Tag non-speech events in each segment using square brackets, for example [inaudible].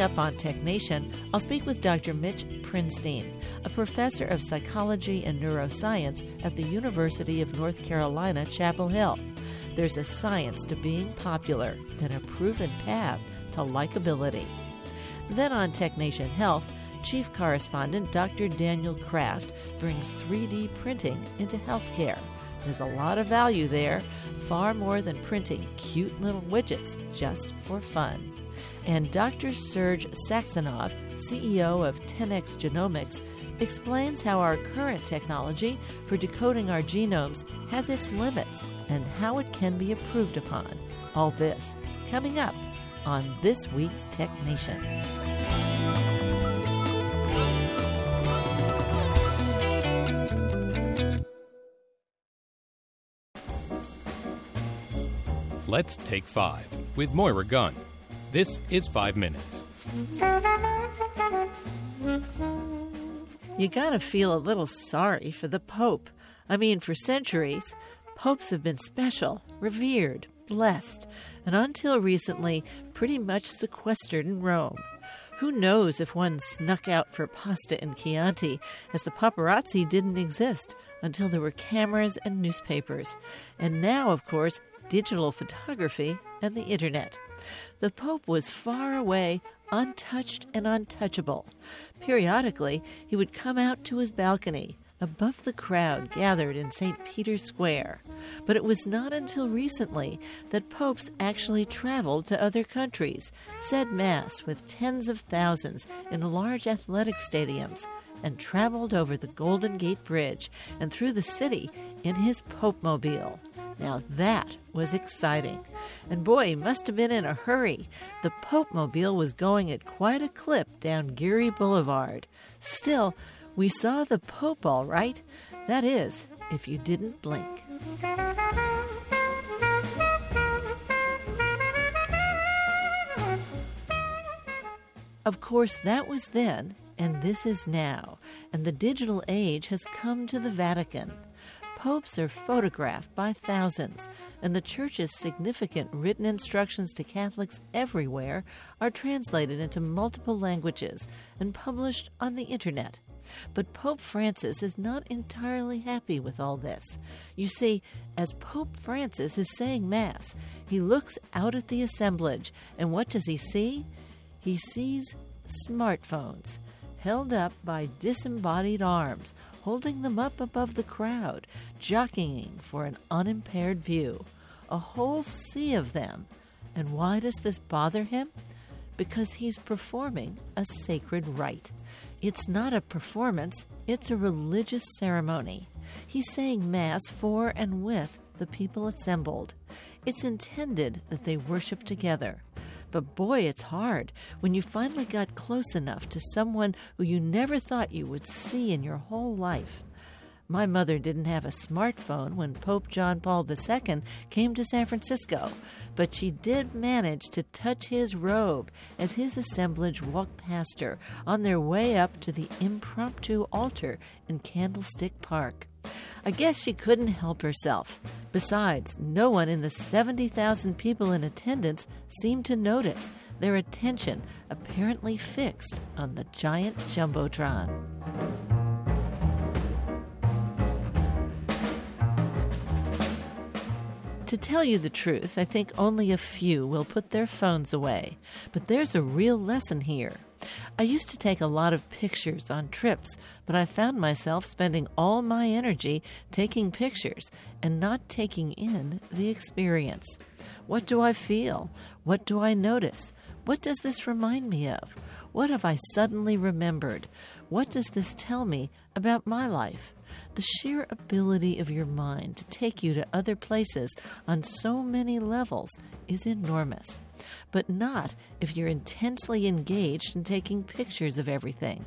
Coming up on Tech Nation, I'll speak with Dr. Mitch Prinstein, a professor of psychology and neuroscience at the University of North Carolina, Chapel Hill. There's a science to being popular and a proven path to likability. Then on Tech Nation Health, Chief Correspondent Dr. Daniel Kraft brings 3D printing into healthcare. There's a lot of value there, far more than printing cute little widgets just for fun. And Dr. Serge Saxonov, CEO of 10x Genomics, explains how our current technology for decoding our genomes has its limits and how it can be improved upon. All this coming up on this week's Tech Nation. Let's take five with Moira Gunn. This is five minutes. You gotta feel a little sorry for the Pope. I mean, for centuries, popes have been special, revered, blessed, and until recently, pretty much sequestered in Rome. Who knows if one snuck out for pasta and Chianti, as the paparazzi didn't exist until there were cameras and newspapers. And now, of course, digital photography, and the internet. The Pope was far away, untouched and untouchable. Periodically, he would come out to his balcony above the crowd gathered in St. Peter's Square. But it was not until recently that popes actually traveled to other countries, said Mass with tens of thousands in large athletic stadiums, and traveled over the Golden Gate Bridge and through the city in his Pope Mobile. Now that was exciting. And boy, he must have been in a hurry. The Pope Mobile was going at quite a clip down Geary Boulevard. Still, we saw the Pope all right. That is, if you didn't blink. Of course, that was then, and this is now, and the digital age has come to the Vatican popes are photographed by thousands, and the Church's significant written instructions to Catholics everywhere are translated into multiple languages and published on the Internet. But Pope Francis is not entirely happy with all this. You see, as Pope Francis is saying Mass, he looks out at the assemblage, and what does he see? He sees smartphones held up by disembodied arms holding them up above the crowd, jockeying for an unimpaired view. A whole sea of them. And why does this bother him? Because he's performing a sacred rite. It's not a performance, it's a religious ceremony. He's saying Mass for and with the people assembled. It's intended that they worship together. But boy, it's hard when you finally got close enough to someone who you never thought you would see in your whole life. My mother didn't have a smartphone when Pope John Paul II came to San Francisco, but she did manage to touch his robe as his assemblage walked past her on their way up to the impromptu altar in Candlestick Park. I guess she couldn't help herself. Besides, no one in the 70,000 people in attendance seemed to notice, their attention apparently fixed on the giant Jumbotron. To tell you the truth, I think only a few will put their phones away. But there's a real lesson here. I used to take a lot of pictures on trips, but I found myself spending all my energy taking pictures and not taking in the experience. What do I feel? What do I notice? What does this remind me of? What have I suddenly remembered? What does this tell me about my life? The sheer ability of your mind to take you to other places on so many levels is enormous, but not if you're intensely engaged in taking pictures of everything.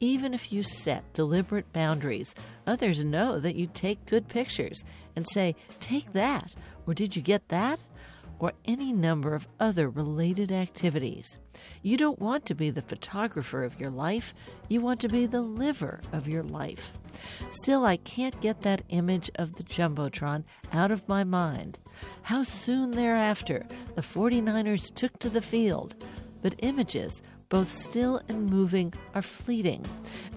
Even if you set deliberate boundaries, others know that you take good pictures and say, Take that, or did you get that? Or any number of other related activities. You don't want to be the photographer of your life, you want to be the liver of your life. Still, I can't get that image of the Jumbotron out of my mind. How soon thereafter the 49ers took to the field. But images, both still and moving, are fleeting.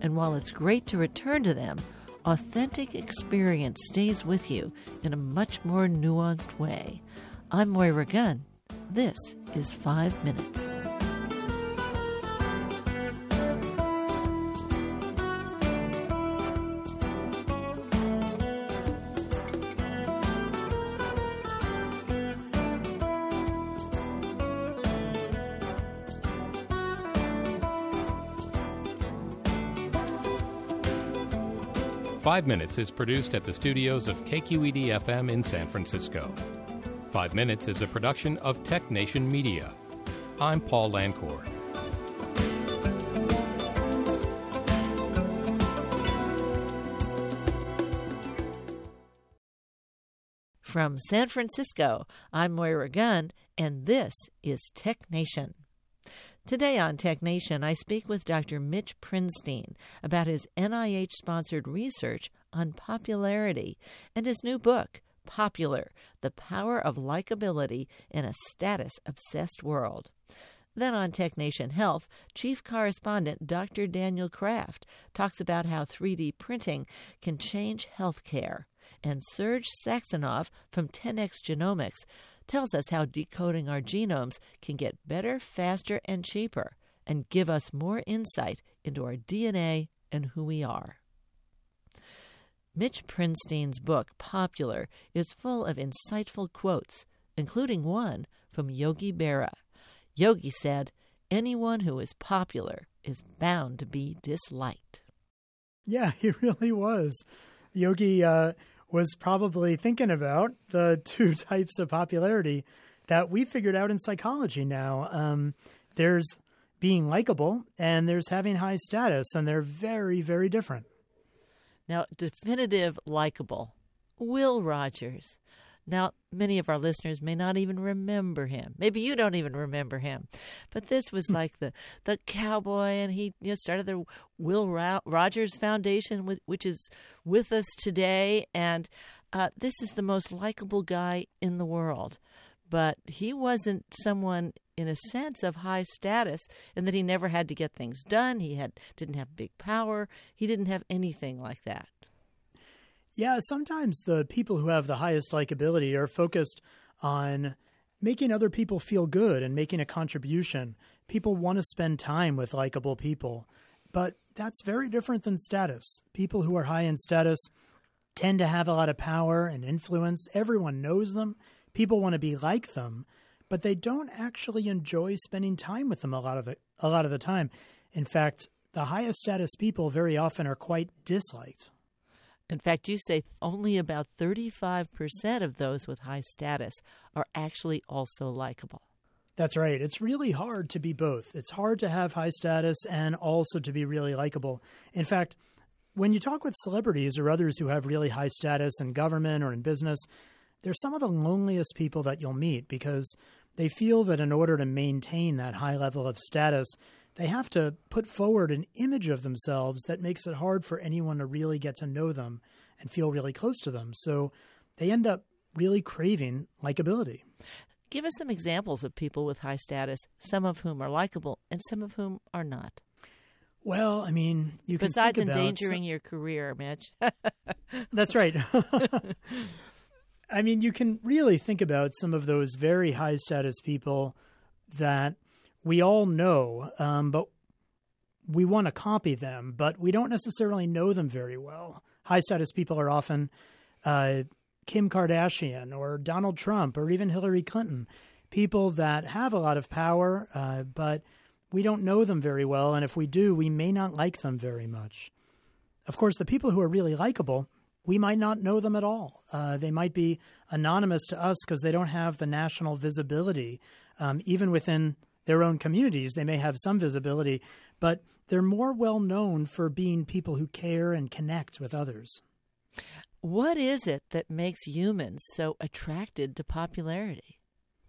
And while it's great to return to them, authentic experience stays with you in a much more nuanced way. I'm Moira Gunn. This is Five Minutes. Five Minutes is produced at the studios of KQED FM in San Francisco. Five Minutes is a production of Tech Nation Media. I'm Paul Lancourt. From San Francisco, I'm Moira Gunn, and this is Tech Nation. Today on Tech Nation, I speak with Dr. Mitch Prinstein about his NIH sponsored research on popularity and his new book, Popular The Power of Likability in a Status Obsessed World. Then on Tech Nation Health, Chief Correspondent Dr. Daniel Kraft talks about how 3D printing can change healthcare. And Serge Saxonov from 10x Genomics tells us how decoding our genomes can get better, faster, and cheaper, and give us more insight into our DNA and who we are. Mitch Prinstein's book, Popular, is full of insightful quotes, including one from Yogi Berra. Yogi said, Anyone who is popular is bound to be disliked. Yeah, [laughs] he really was. Yogi uh, was probably thinking about the [laughs] two types of popularity that we figured out in psychology now. Um, there's being likable and there's having high status, and they're very, very different. Now, definitive likable. Will Rogers. Now, many of our listeners may not even remember him. Maybe you don't even remember him. But this was hmm. like the the cowboy, and he you know started the Will Rogers Foundation, which is with us today. And uh, this is the most likable guy in the world. But he wasn't someone in a sense of high status and that he never had to get things done. He had didn't have big power. He didn't have anything like that. Yeah, sometimes the people who have the highest likability are focused on making other people feel good and making a contribution. People want to spend time with likable people, but that's very different than status. People who are high in status tend to have a lot of power and influence. Everyone knows them. People want to be like them, but they don't actually enjoy spending time with them a lot of the a lot of the time. In fact, the highest status people very often are quite disliked. In fact, you say only about 35% of those with high status are actually also likable. That's right. It's really hard to be both. It's hard to have high status and also to be really likable. In fact, when you talk with celebrities or others who have really high status in government or in business, they're some of the loneliest people that you'll meet because they feel that in order to maintain that high level of status, they have to put forward an image of themselves that makes it hard for anyone to really get to know them and feel really close to them. So they end up really craving likability. Give us some examples of people with high status, some of whom are likable and some of whom are not. Well, I mean, you can besides endangering your career, Mitch. [laughs] That's right. [laughs] I mean, you can really think about some of those very high status people that we all know, um, but we want to copy them, but we don't necessarily know them very well. High status people are often uh, Kim Kardashian or Donald Trump or even Hillary Clinton, people that have a lot of power, uh, but we don't know them very well. And if we do, we may not like them very much. Of course, the people who are really likable, we might not know them at all. Uh, they might be anonymous to us because they don't have the national visibility, um, even within their own communities, they may have some visibility, but they're more well known for being people who care and connect with others. What is it that makes humans so attracted to popularity?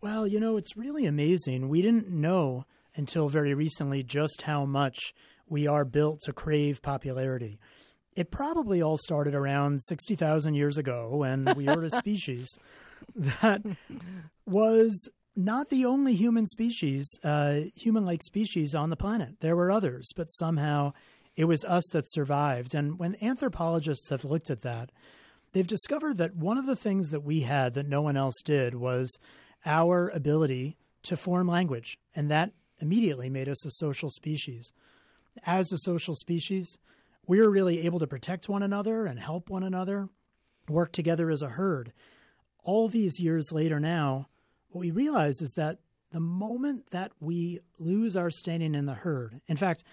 Well, you know, it's really amazing. We didn't know until very recently just how much we are built to crave popularity. It probably all started around 60,000 years ago when we were a [laughs] species that was not the only human species, uh, human like species on the planet. There were others, but somehow it was us that survived. And when anthropologists have looked at that, they've discovered that one of the things that we had that no one else did was our ability to form language. And that immediately made us a social species. As a social species, we were really able to protect one another and help one another, work together as a herd. All these years later now, what we realize is that the moment that we lose our standing in the herd, in fact,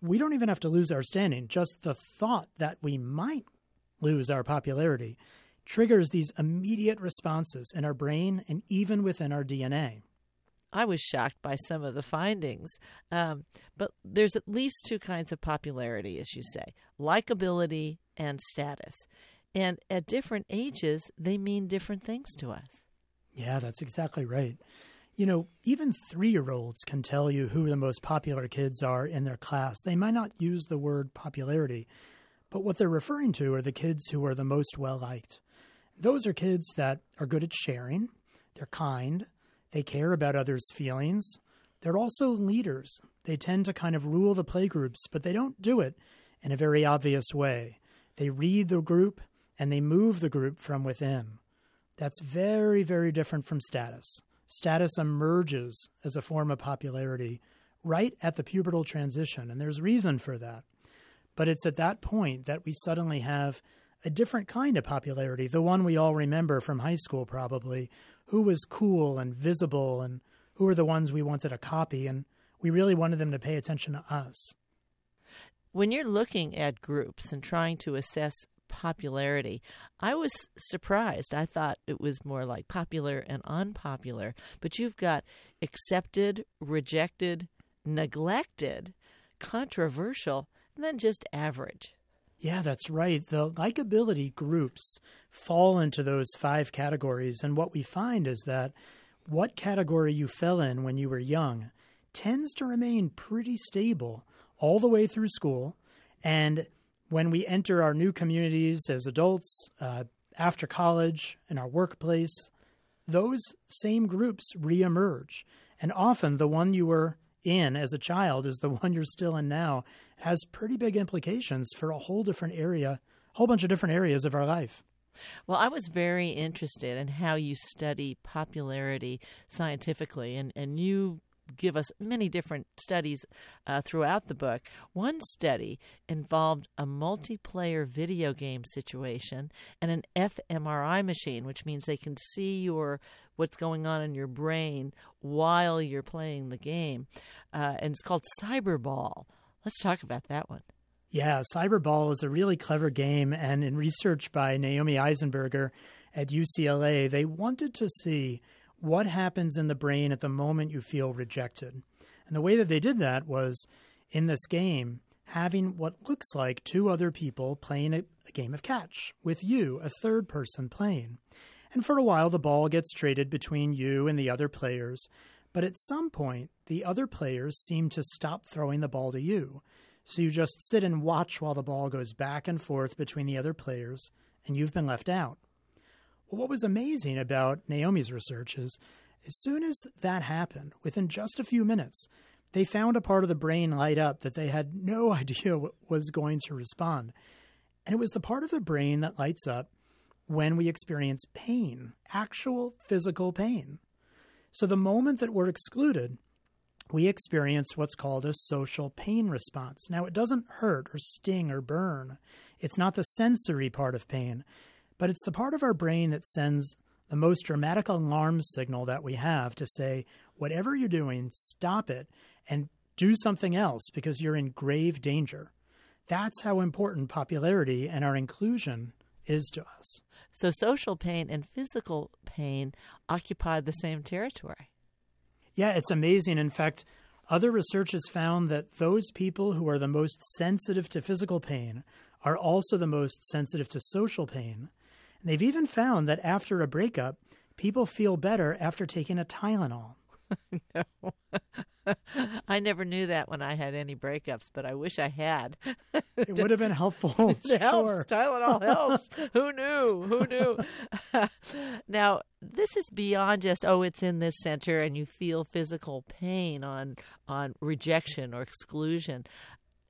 we don't even have to lose our standing, just the thought that we might lose our popularity triggers these immediate responses in our brain and even within our DNA. I was shocked by some of the findings. Um, but there's at least two kinds of popularity, as you say likability and status. And at different ages, they mean different things to us. Yeah, that's exactly right. You know, even three year olds can tell you who the most popular kids are in their class. They might not use the word popularity, but what they're referring to are the kids who are the most well liked. Those are kids that are good at sharing, they're kind, they care about others' feelings. They're also leaders. They tend to kind of rule the playgroups, but they don't do it in a very obvious way. They read the group and they move the group from within. That's very, very different from status. Status emerges as a form of popularity right at the pubertal transition, and there's reason for that. But it's at that point that we suddenly have a different kind of popularity, the one we all remember from high school, probably. Who was cool and visible, and who were the ones we wanted to copy, and we really wanted them to pay attention to us. When you're looking at groups and trying to assess popularity. I was surprised. I thought it was more like popular and unpopular, but you've got accepted, rejected, neglected, controversial, and then just average. Yeah, that's right. The likability groups fall into those five categories. And what we find is that what category you fell in when you were young tends to remain pretty stable all the way through school. And when we enter our new communities as adults, uh, after college, in our workplace, those same groups reemerge. And often the one you were in as a child is the [laughs] one you're still in now. Has pretty big implications for a whole different area, a whole bunch of different areas of our life. Well, I was very interested in how you study popularity scientifically, and, and you give us many different studies uh, throughout the book. One study involved a multiplayer video game situation and an fMRI machine, which means they can see your what's going on in your brain while you're playing the game, uh, and it's called Cyberball. Let's talk about that one. Yeah, Cyberball is a really clever game, and in research by Naomi Eisenberger at UCLA, they wanted to see what happens in the brain at the moment you feel rejected. And the way that they did that was in this game, having what looks like two other people playing a, a, game of catch with you, a third person playing. And for a while, the ball gets traded between you and the other players. But at some point, the other players seem to stop throwing the ball to you. So you just sit and watch while the ball goes back and forth between the other players, and you've been left out. Well, what was amazing about Naomi's research is as soon as that happened, within just a few minutes, they found a part of the brain light up that they had no [laughs] idea was going to respond. And it was the part of the brain that lights up when we experience pain, actual physical pain. So the moment that we're excluded, we experience what's called a social pain response. Now, it doesn't hurt or sting or burn. It's not the sensory part of pain but it's the part of our brain that sends the most dramatic alarm signal that we have to say, whatever you're doing, stop it and do something else because you're in grave danger. That's how important popularity and our inclusion is to us. So, social pain and physical pain occupy the same territory. Yeah, it's amazing. In fact, other research has found that those people who are the most sensitive to physical pain are also the most sensitive to social pain. And They've even found that after a breakup, people feel better after taking a Tylenol. [laughs] no. [laughs] I never knew that when I had any breakups, but I wish I had. it would have been helpful. [laughs] it sure. helps. Tylenol helps. [laughs] Who knew? Who knew? now, this is beyond just oh, it's in this center, and you feel physical pain on on rejection or exclusion.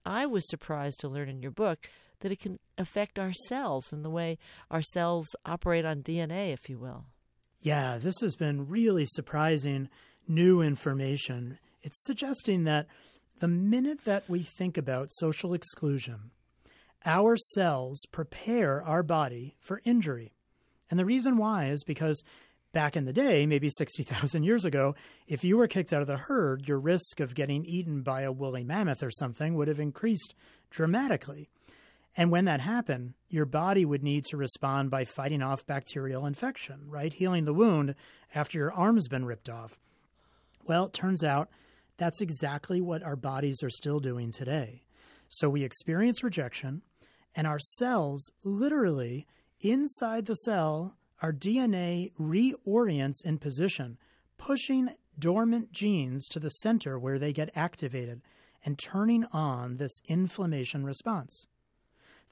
I was surprised to learn in your book that it can affect our cells and the way our cells operate on DNA, if you will. Yeah, this has been really surprising new information. It's suggesting that the minute that we think about social exclusion, our cells prepare our body for injury. And the reason why is because back in the day, maybe 60,000 years ago, if you were kicked out of the herd, your risk of getting eaten by a woolly mammoth or something would have increased dramatically. And when that happened, your body would need to respond by fighting off bacterial infection, right? Healing the wound after your arm's been ripped off. Well, it turns out that's exactly what our bodies are still doing today. So we experience rejection, and our cells literally inside the cell, our DNA reorients in position, pushing dormant genes to the center where they get activated and turning on this inflammation response.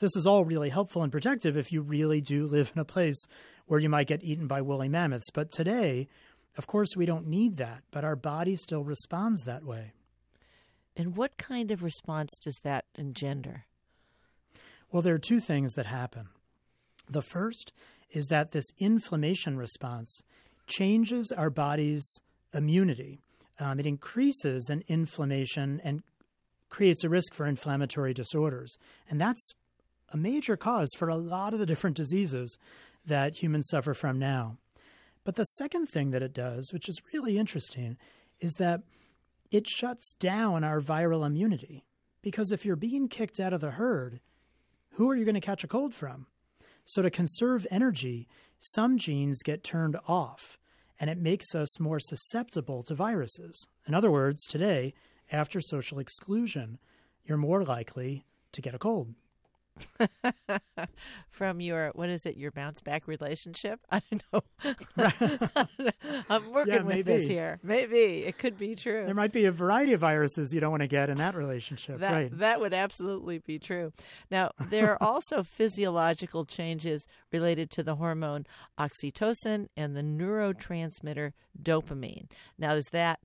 This is all really helpful and protective if you really do live in a place where you might get eaten by woolly mammoths. But today, of course, we don't need that, but our body still responds that way. And what kind of response does that engender? Well, there are two things that happen. The first is that this inflammation response changes our body's immunity. Um, it increases an inflammation and creates a risk for inflammatory disorders. And that's a major cause for a lot of the different diseases that humans suffer from now. But the second thing that it does, which is really interesting, is that it shuts down our viral immunity. Because if you're being kicked out of the herd, who are you going to catch a cold from? So, to conserve energy, some genes get turned off, and it makes us more susceptible to viruses. In other words, today, after social exclusion, you're more likely to get a cold. [laughs] from your what is it your bounce back relationship? [laughs] I don't know. [laughs] I'm working yeah, with this here. Maybe. It could be true. There might be a variety of viruses you don't want to get in that relationship that, right. that would absolutely be true. Now there are also physiological changes related to the hormone oxytocin and the neurotransmitter dopamine. Now is that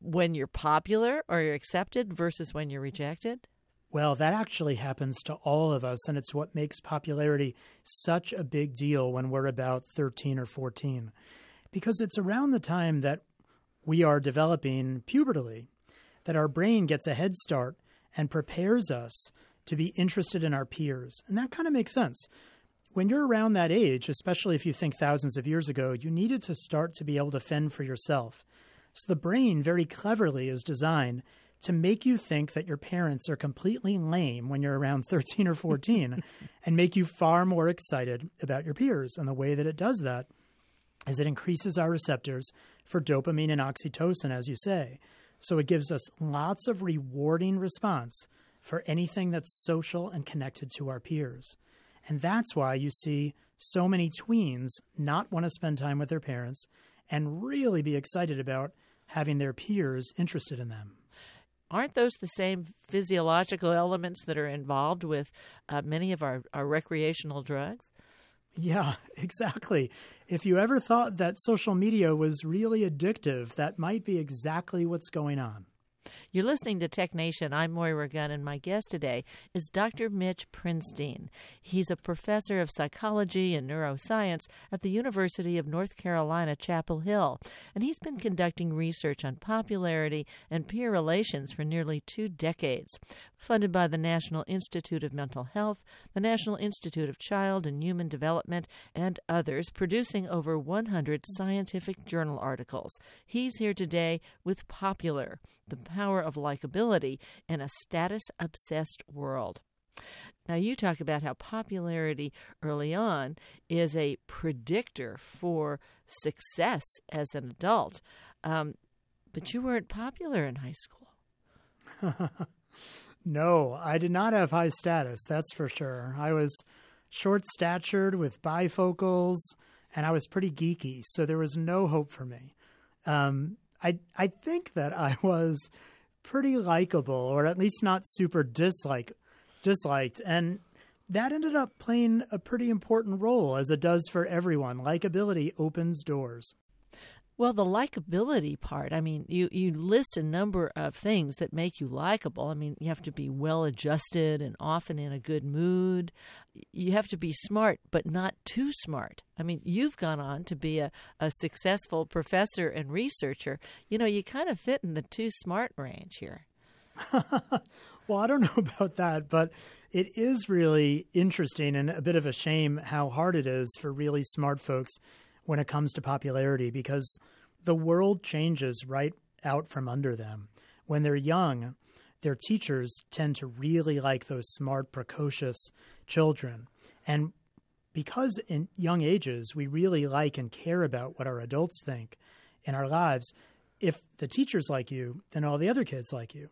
when you're popular or you're accepted versus when you're rejected well, that actually happens to all of us, and it's what makes popularity such a big deal when we're about 13 or 14. Because it's around the time that we are developing pubertally that our brain gets a head start and prepares us to be interested in our peers. And that kind of makes sense. When you're around that age, especially if you think thousands of years ago, you needed to start to be able to fend for yourself. So the brain very cleverly is designed to make you think that your parents are completely lame when you're around [laughs] 13 or 14 and make you far more excited about your peers. And the way that it does that is it increases our receptors for dopamine and oxytocin, as you say. So it gives us lots of rewarding response for anything that's social and connected to our peers. And that's why you see so many tweens not want to spend time with their parents and really be excited about having their peers interested in them aren't those the same physiological elements that are involved with uh, many of our, our recreational drugs? Yeah, [laughs] exactly. If you ever thought that social media was really addictive, that might be exactly what's going on. You're listening to Tech Nation. I'm Moira Gunn, and my guest today is Dr. Mitch Prinstein. He's a professor of psychology and neuroscience at the University of North Carolina, Chapel Hill, and he's been conducting research on popularity and peer relations for nearly two decades. Funded by the National Institute of Mental Health, the National Institute of Child and Human Development, and others, producing over 100 scientific journal articles. He's here today with Popular, the power of likability in a status obsessed world. Now, you talk about how popularity early on is a predictor for success as an adult, um, but you weren't popular in high school. [laughs] no, I did not have high status, that's for sure. I was short statured with bifocals, and I was pretty geeky, so there was no hope for me. Um, I I think that I was pretty likable, or at least not super dislike disliked, and that ended up playing a pretty important role, as it does for everyone. Likability opens doors. Well, the likability part, I mean, you, you list a number of things that make you likable. I mean, you have to be well adjusted and often in a good mood. You have to be smart, but not too smart. I mean, you've gone on to be a, a successful professor and researcher. You know, you kind of fit in the too smart range here. [laughs] well, I don't know [laughs] about that, but it is really interesting and a bit of a shame how hard it is for really smart folks when it comes to popularity because the world changes right out from under them. When they're young, their teachers tend to really like those smart, precocious children. And because in young ages we really like and care about what our adults think in our lives, if the teachers like you, then all the other kids like you.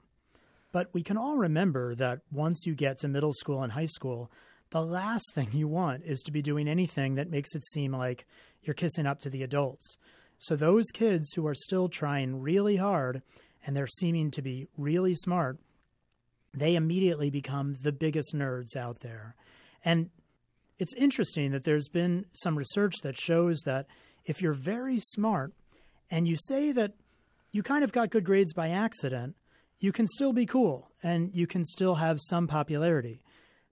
But we can all remember that once you get to middle school and high school, the last thing you want is to be doing anything that makes it seem like you're kissing up to the adults. So those kids who are still trying really hard and they're seeming to be really smart, they immediately become the biggest nerds out there. And it's interesting that there's been some research that shows that if you're very smart and you say that you kind of got good grades by accident, you can still be cool and you can still have some popularity.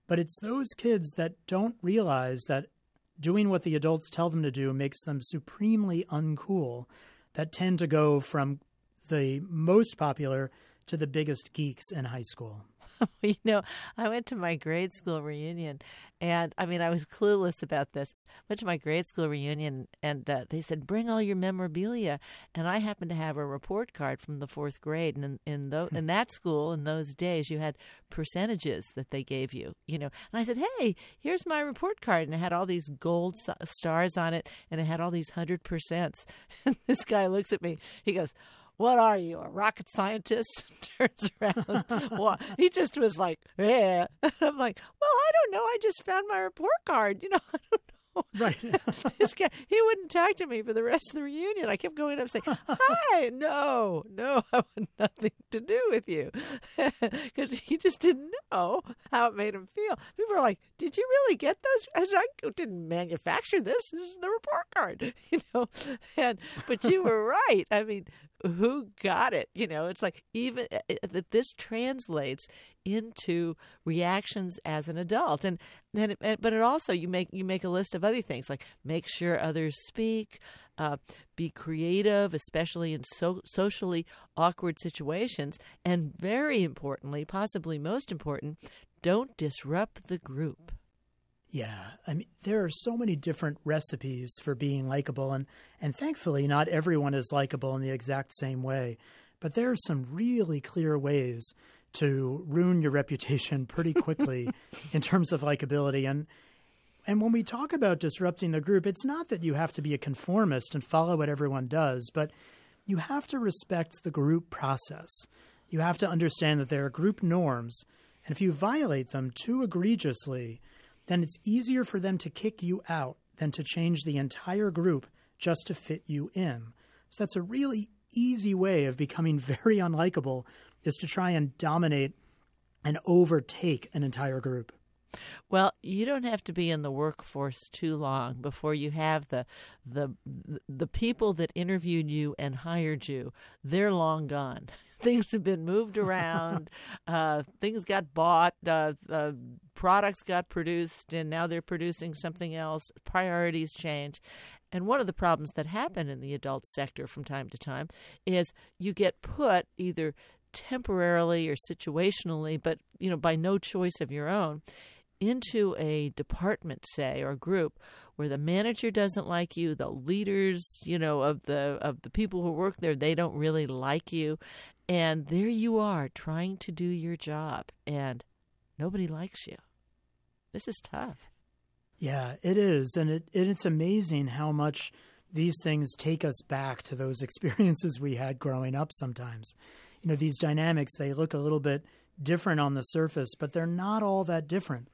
But it's those kids that don't realize that doing what the adults tell them to do makes them supremely uncool that tend to go from the most popular to the biggest geeks in high school. [laughs] you know, I went to my grade school reunion, and I mean, I was clueless about this. Went to my grade school reunion, and uh, they said, "Bring all your memorabilia." And I happened to have a report card from the fourth grade, and in in, th- in that school in those days, you had percentages that they gave you. You know, and I said, "Hey, here's my report card," and it had all these gold stars on it, and it had all these hundred percents. [laughs] And this guy looks at me. He goes what are you, a rocket scientist? [laughs] Turns around. well, he just was like, yeah. [laughs] I'm like, well, I don't know. I just found my report card. You know, [laughs] I don't know. Right. this guy, he wouldn't talk to me for the rest of the reunion. I kept going up and saying, Hi, no, no, I want nothing to do with you. Because he just didn't know how it made him feel. People were like, Did you really get those? I said, I didn't manufacture this. This is the report card, you know. And, but you were right. I mean, who got it? You know it's like even uh, uh, that this translates into reactions as an adult. And then but it also you make you make a list of other things like make sure others speak uh, be creative especially in so, socially awkward situations. And very importantly possibly most important don't disrupt the group yeah, I mean, there are so many different recipes for being likable, and and thankfully, not everyone is likable in the exact same way. But there are some really clear ways to ruin your reputation pretty quickly [laughs] in terms of likability. And and when we talk about disrupting the group, it's not that you have to be a conformist and follow what everyone does, but you have to respect the group process. You have to understand that there are group norms, and if you violate them too egregiously, then it's easier for them to kick you out than to change the entire group just to fit you in. So that's a really easy way of becoming [laughs] very unlikable is to try and dominate and overtake an entire group. Well, you don't have to be in the workforce too long before you have the the the people that interviewed you and hired you. They're long gone. [laughs] things have been moved around. [laughs] uh, things got bought. Uh, uh, products got produced, and now they're producing something else. Priorities change. And one of the problems that happen in the adult sector from time to time is you get put either temporarily or situationally, but you know by no choice of your own, into a department, say, or group where the manager doesn't like you, the leaders, you know, of the of the people who work there, they don't really like you, and there you are trying to do your job, and nobody likes you. This is tough. Yeah, it is, and it it's amazing how much these things take us back to those [laughs] experiences we had growing up. Sometimes, you know, these dynamics they look a little bit different on the surface, but they're not all that different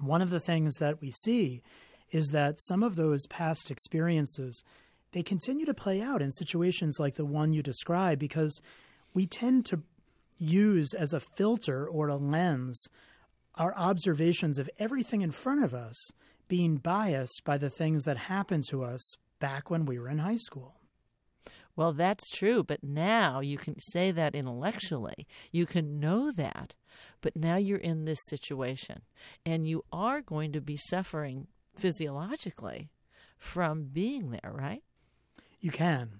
one of the things that we see is that some of those past experiences they continue to play out in situations like the one you describe because we tend to use as a filter or a lens our observations of everything in front of us being biased by the things that happened to us back when we were in high school. Well, that's true, but now you can say that intellectually. You can know that, but now you're in this situation and you are going to be suffering physiologically from being there, right? You can.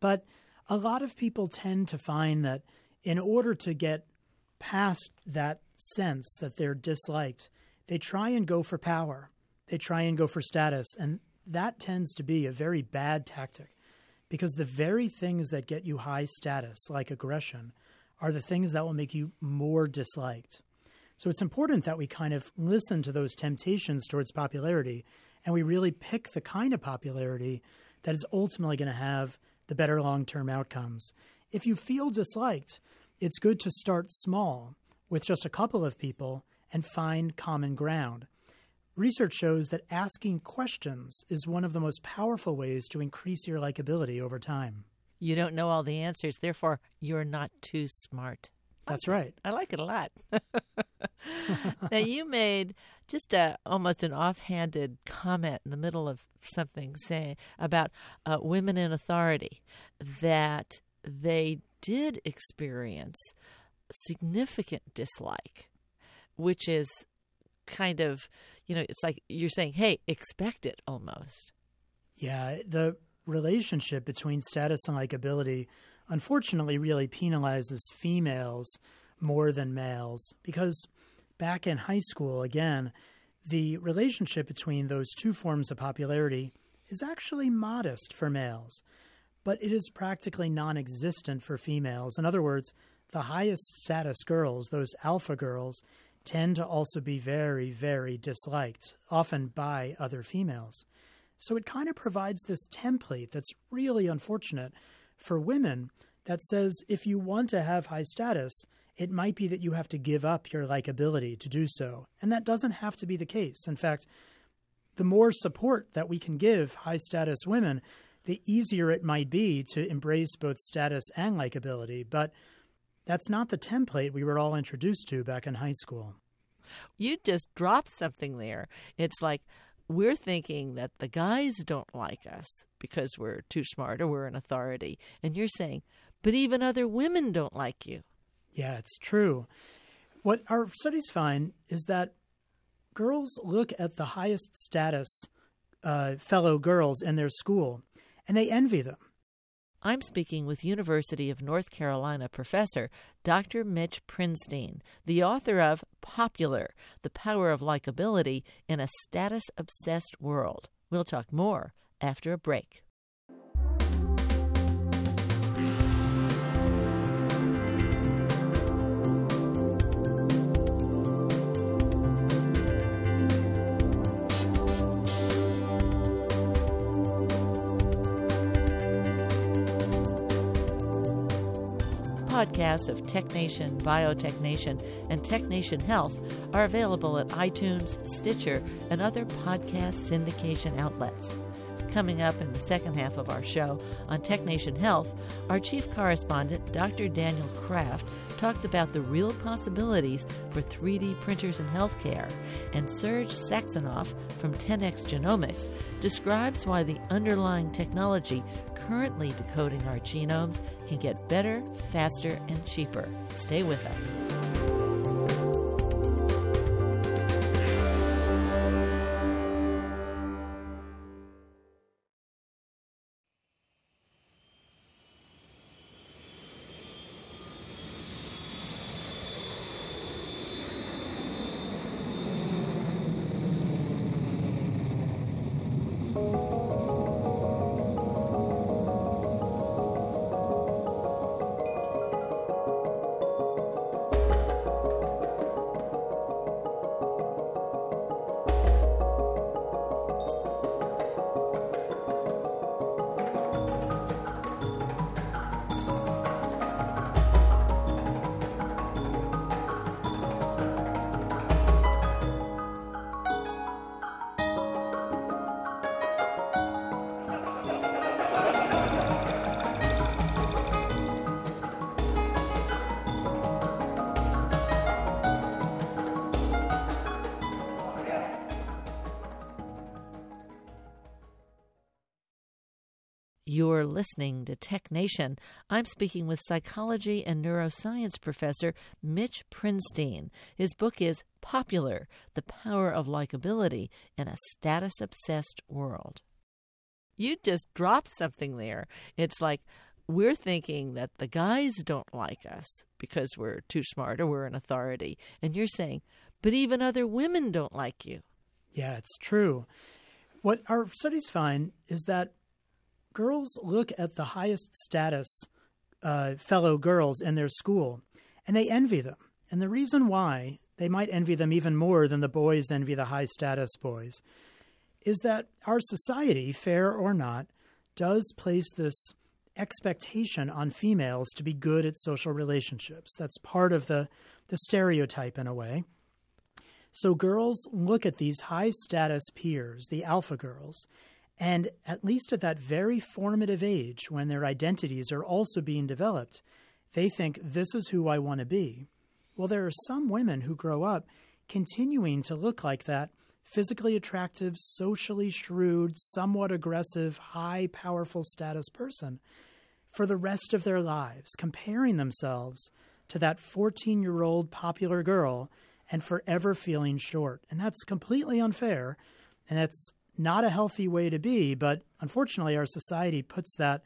But a lot of people tend to find that in order to get past that sense that they're disliked, they try and go for power. They try and go for status. And that tends to be a very bad tactic because the very things that get you high status, like aggression, are the things that will make you more disliked. So it's important that we kind of listen to those temptations towards popularity and we really pick the kind of popularity that is ultimately going to have the better long term outcomes. If you feel disliked, it's good to start small with just a couple of people and find common ground. Research shows that asking questions is one of the most powerful ways to increase your likability over time. You don't know all the answers, therefore, you're not too smart. That's right. I like it a lot. [laughs] now, you made just a, almost an offhanded comment in the middle of something saying about uh, women in authority that they did experience significant dislike, which is kind of, you know, it's like you're saying, hey, expect it almost. Yeah, the relationship between status and likability unfortunately really penalizes females more than males because back in high school, again, the relationship between those two forms of popularity is actually modest for males, but it is practically non existent for females. In other words, the highest status girls, those alpha girls, tend to also be very, very disliked, often by other females. So it kind of provides this template that's really unfortunate for women that says if you want to have high status, it might be that you have to give up your likability to do so. And that doesn't have to be the case. In fact, the more support that we can give high status women, the easier it might be to embrace both status and likability. But that's not the template we were all introduced to back in high school. You just dropped something there. It's like we're thinking that the guys don't like us because we're too smart or we're an authority. And you're saying, but even other women don't like you. Yeah, it's true. What our studies find is that girls look at the highest status uh, fellow girls in their school and they envy them. I'm speaking with University of North Carolina professor Dr. Mitch Prinstein, the author of Popular The Power of Likability in a Status Obsessed World. We'll talk more after a break. Podcasts of TechNation, Biotech Nation, and TechNation Health are available at iTunes, Stitcher, and other podcast syndication outlets. Coming up in the second half of our show on TechNation Health, our chief correspondent, Dr. Daniel Kraft, talks about the real possibilities for 3D printers in healthcare, and Serge Saxonov from 10x Genomics describes why the underlying technology currently decoding our genomes can get better, faster, and cheaper. Stay with us. You're listening to Tech Nation. I'm speaking with psychology and neuroscience professor Mitch Prinstein. His book is Popular The Power of Likability in a Status Obsessed World. You just dropped something there. It's like we're thinking that the guys don't like us because we're too smart or we're an authority. And you're saying, but even other women don't like you. Yeah, it's true. What our studies find is that girls look at the highest status uh, fellow girls in their school and they envy them. And the reason why they might envy them even more than the boys envy the high status boys is that our society, fair or not, does place this expectation on females to be good at social relationships. That's part of the, the stereotype in a way. So girls look at these high status peers, the alpha girls, and at least at that very formative age when their identities are also being developed, they think this is who I want to be. Well, there are some women who grow up continuing to look like that physically attractive, socially shrewd, somewhat aggressive, high, powerful status person for the rest of their lives, comparing themselves to that 14 year old popular girl and forever feeling short. And that's completely unfair. And that's not a healthy way to be. But unfortunately, our society puts that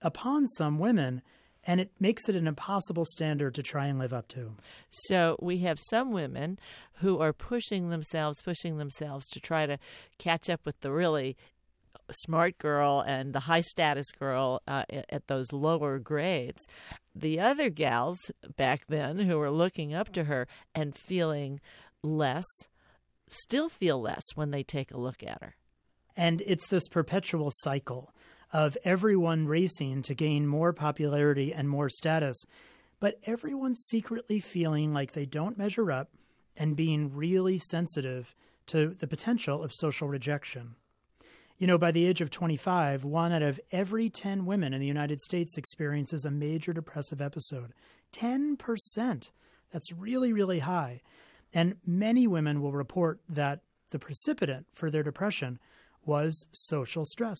upon some women and it makes it an impossible standard to try and live up to. So we have some women who are pushing themselves, pushing themselves to try to catch up with the really smart girl and the high status girl uh, at those lower grades. The other gals back then who were looking up to her and feeling less still feel less when they take a look at her. And it's this perpetual cycle of everyone racing to gain more popularity and more status, but everyone secretly feeling like they don't measure up and being really sensitive to the potential of social rejection. You know, by the age of 25, one out of every 10 women in the United States experiences a major depressive episode. 10%. That's really, really high. And many women will report that the precipitant for their depression was social stress.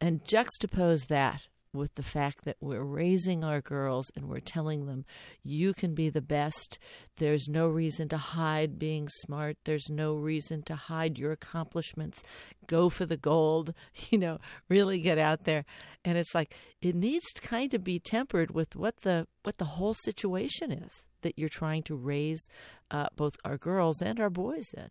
And juxtapose that with the fact that we're raising our girls and we're telling them you can be the best. There's no reason to hide being smart. There's no reason to hide your accomplishments. Go for the gold, [laughs] you know, really get out there. And it's like it needs to kind of be tempered with what the what the whole situation is that you're trying to raise uh, both our girls and our boys in.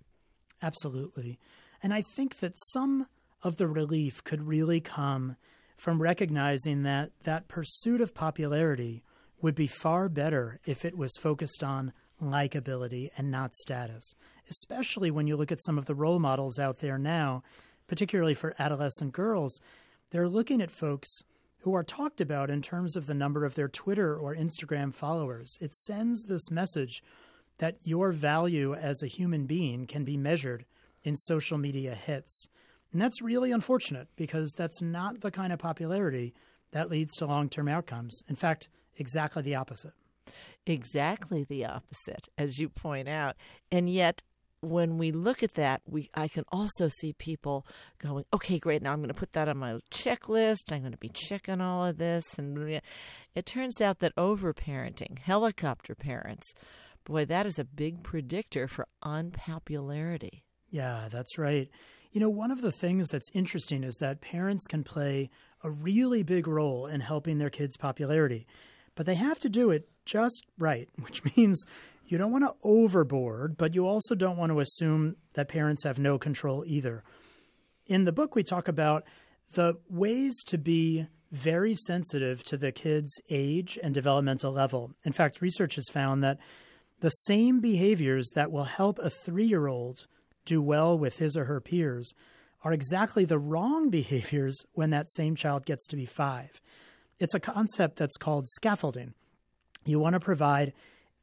Absolutely. And I think that some of the relief could really come from recognizing that that pursuit of popularity would be far better if it was focused on likability and not status, especially when you look at some of the role models out there now, particularly for adolescent girls. They're looking at folks who are talked about in terms of the number of their Twitter or Instagram followers. It sends this message that your value as a human being can be measured in social media hits. And that's really unfortunate because that's not the kind of popularity that leads to long term outcomes. In fact, exactly the opposite. Exactly the opposite, as you point out. And yet, when we look at that, we I can also see people going, okay, great, now I'm going to put that on my checklist. I'm going to be checking all of this. And it turns out that overparenting, helicopter parents, boy, that is a big predictor for unpopularity. Yeah, that's right. You know, one of the things that's interesting is that parents can play a really big role in helping their kids' popularity, but they have to do it just right, [laughs] which means you don't want to overboard, but you also don't want to assume that parents have no control either. In the book, we talk about the ways to be very sensitive to the kid's age and developmental level. In fact, research has found that the same behaviors that will help a three year old do well with his or her peers are exactly the wrong [laughs] behaviors when that same child gets to be five. It's a concept that's called scaffolding. You want to provide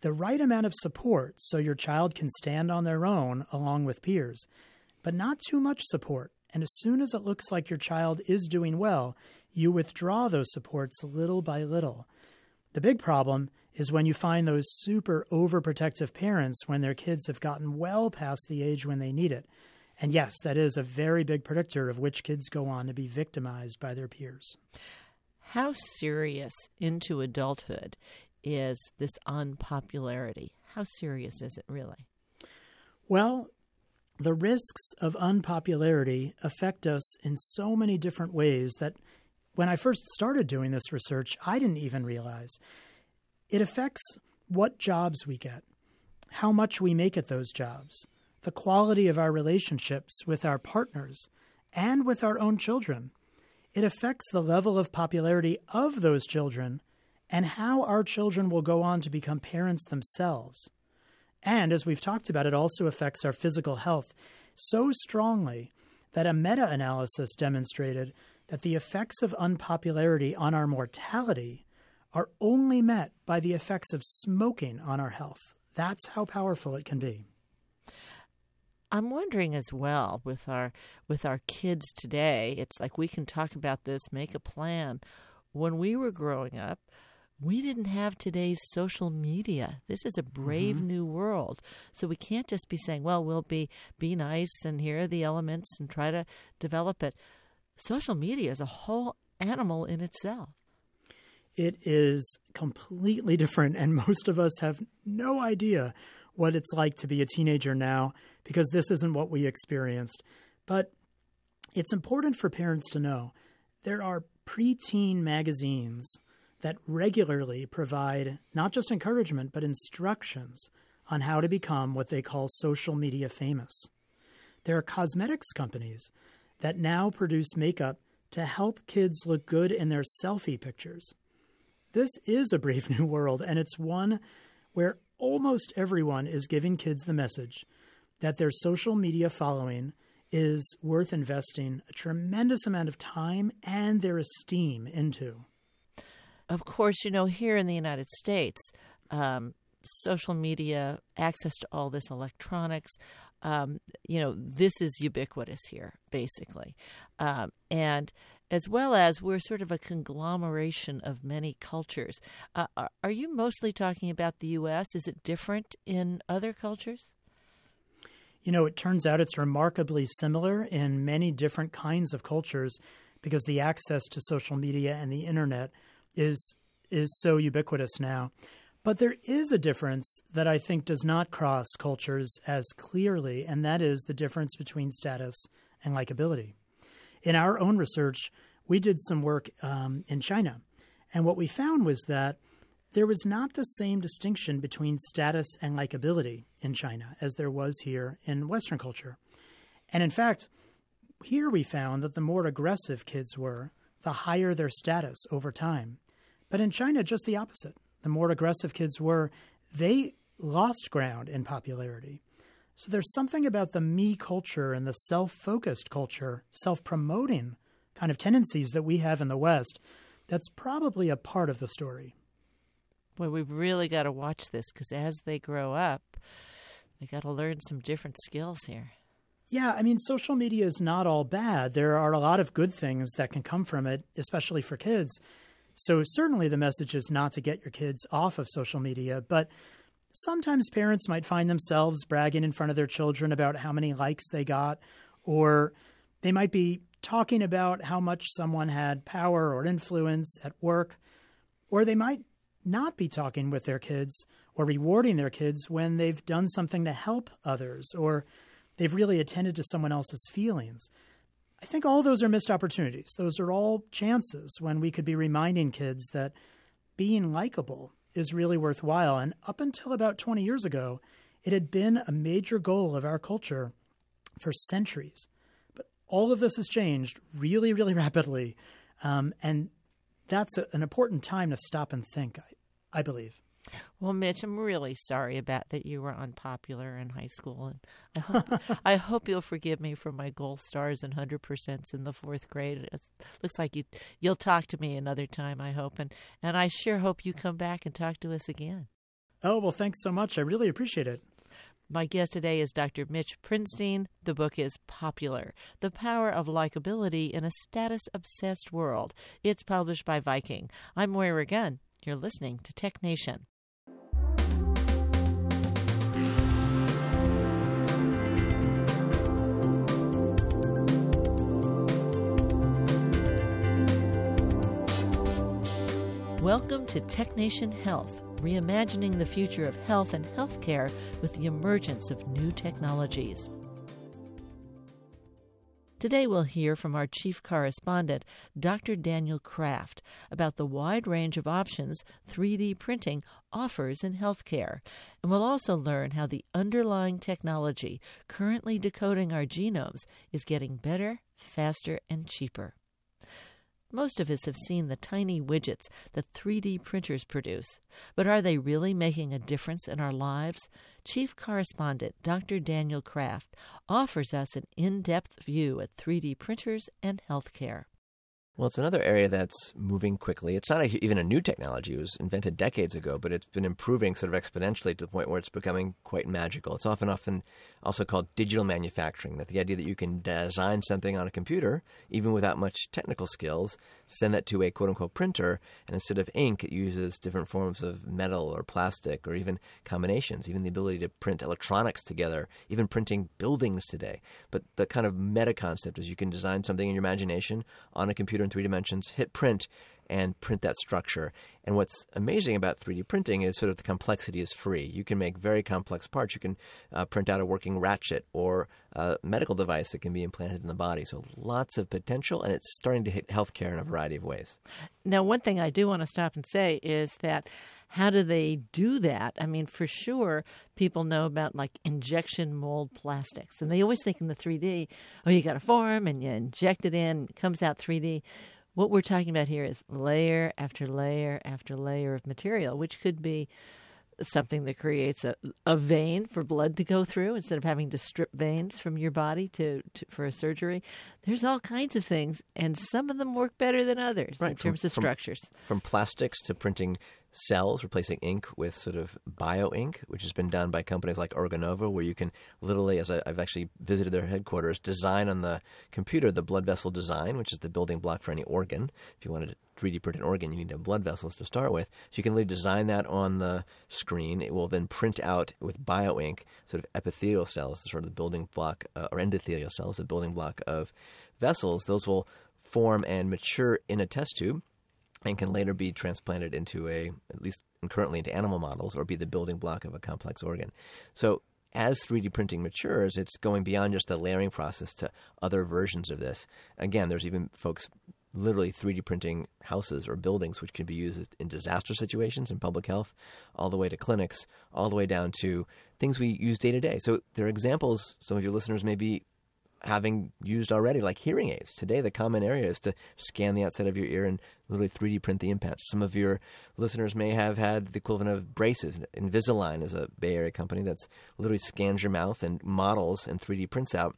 the right amount of support so your child can stand on their own along with peers, but not too much support. And as soon as it looks like your child is doing well, you withdraw those supports little by little. The big problem is when you find those super overprotective parents when their kids have gotten well past the age when they need it. And yes, that is a very big predictor of which kids go on to be victimized by their peers. How serious into adulthood is this unpopularity? How serious is it really? Well, the risks of unpopularity affect us in so many different ways that when I first started doing this research, I didn't even realize. It affects what jobs we get, how much we make at those jobs, the quality of our relationships with our partners and with our own children. It affects the level of popularity of those children and how our children will go on to become parents themselves. And as we've talked about, it also affects our physical health so strongly that a meta analysis demonstrated that the effects of unpopularity on our mortality are only met by the effects of smoking on our health. That's how powerful it can be. I'm wondering as well with our with our kids today. It's like we can talk about this, make a plan. When we were growing up, we didn't have today's social media. This is a brave mm-hmm. new world. So we can't just be saying, well, we'll be be nice and here are the elements and try to develop it. Social media is a whole animal in itself. It is completely different and [laughs] most of us have no idea what it's like to be a teenager now because this isn't what we experienced. But it's important for parents to know there are preteen magazines that regularly provide not just encouragement, but instructions on how to become what they call social media famous. There are cosmetics companies that now produce makeup to help kids look good in their selfie pictures. This is a brave [laughs] new world, and it's one where almost everyone is giving kids the message that their social media following is worth investing a tremendous amount of time and their esteem into. Of course, you know, here in the United States, um, social media, access to all this electronics, um, you know, this is ubiquitous here, basically. Um, and as well as we're sort of a conglomeration of many cultures. Uh, are you mostly talking about the U.S.? Is it different in other cultures? You know, it turns out it's remarkably similar in many different kinds of cultures because the access to social media and the internet is is so ubiquitous now. But there is a difference that I think does not cross cultures as clearly, and that is the difference between status and likability. In our own research, we did some work um, in China, and what we found was that there was not the same distinction between status and likability in China as there was here in Western culture. And in fact, here we found that the more aggressive kids were, the higher their status over time. But in China, just the opposite. The more aggressive kids were, they lost ground in popularity. So there's something about the me culture and the self focused culture, self promoting kind of tendencies that we have in the West that's probably a part of the story. Well, we've really got to watch this because as they grow up, they got to learn some different skills here. Yeah, I mean, social media is not all bad. There are a lot of good things that can come from it, especially for kids. So, certainly the message is not to get your kids off of social media, but sometimes parents might find themselves bragging in front of their children about how many likes they got, or they might be talking about how much someone had power or influence at work, or they might not be talking with their kids or rewarding their kids when they've done something to help others or they've really attended to someone else's feelings. I think all those are missed opportunities. Those are all chances when we could be reminding kids that being likable is really worthwhile. And up until about 20 years ago, it had been a major goal of our culture for centuries. But all of this has changed really, really [laughs] rapidly. Um, and that's a, an important time to stop and think, I, I believe. Well, Mitch, I'm really sorry about that you were unpopular in high school, and I hope, I hope you'll forgive me for my gold stars and hundred percents in the fourth grade. It looks like you you'll talk to me another time. I hope, and and I sure hope you come back and talk to us again. Oh well, thanks so much. I really appreciate it. My guest today is Dr. Mitch Prinstein. The book is Popular The Power of Likability in a Status Obsessed World. It's published by Viking. I'm Moira Gunn. You're listening to Tech Nation. Welcome to TechNation Health, reimagining the future of health and healthcare with the emergence of new technologies. Today we'll hear from our chief correspondent, Dr. Daniel Kraft, about the wide range of options 3D printing offers in healthcare. And we'll also learn how the underlying technology currently decoding our genomes is getting better, faster, and cheaper. Most of us have seen the tiny widgets that 3D printers produce, but are they really making a difference in our lives? Chief Correspondent Dr. Daniel Kraft offers us an in depth view at 3D printers and healthcare. Well, it's another area that's moving quickly. It's not a, even a new technology. It was invented decades ago, but it's been improving sort of exponentially to the point where it's becoming quite magical. It's often often also called digital manufacturing, that the idea that you can design something on a computer, even without much technical skills, send that to a quote unquote printer, and instead of ink, it uses different forms of metal or plastic or even combinations, even the ability to print electronics together, even printing buildings today. But the kind of meta concept is you can design something in your imagination on a computer in three dimensions, hit print, and print that structure. And what's amazing about 3D printing is sort of the complexity is free. You can make very complex parts. You can uh, print out a working ratchet or a medical device that can be implanted in the body. So lots of potential, and it's starting to hit healthcare in a variety of ways. Now, one thing I do want to stop and say is that how do they do that? I mean, for sure, people know about like injection mold plastics, and they always think in the 3D, oh, you got a form and you inject it in, it comes out 3D. What we're talking about here is layer after layer after layer of material, which could be something that creates a, a vein for blood to go through instead of having to strip veins from your body to, to for a surgery. There's all kinds of things, and some of them work better than others right. in terms from, of structures. From, from plastics to printing cells, replacing ink with sort of bio ink, which has been done by companies like Organovo, where you can literally, as I, have actually visited their headquarters, design on the computer the blood vessel design, which is the building block for any organ. If you wanted to 3D print an organ, you need to have blood vessels to start with. So you can literally design that on the screen. It will then print out with bio ink sort of epithelial cells, the sort of the building block, uh, or endothelial cells, the building block of vessels. Those will form and mature in a test tube and can later be transplanted into a, at least currently into animal models, or be the building block of a complex organ. So as 3D printing matures, it's going beyond just the layering process to other versions of this. Again, there's even folks literally 3D printing houses or buildings, which can be used in disaster situations in public health, all the way to clinics, all the way down to things we use day to day. So there are examples some of your listeners may be having used already, like hearing aids. Today, the common area is to scan the outside of your ear and literally 3D print the implants. Some of your listeners may have had the equivalent of braces. Invisalign is a Bay Area company that's literally scans your mouth and models and 3D prints out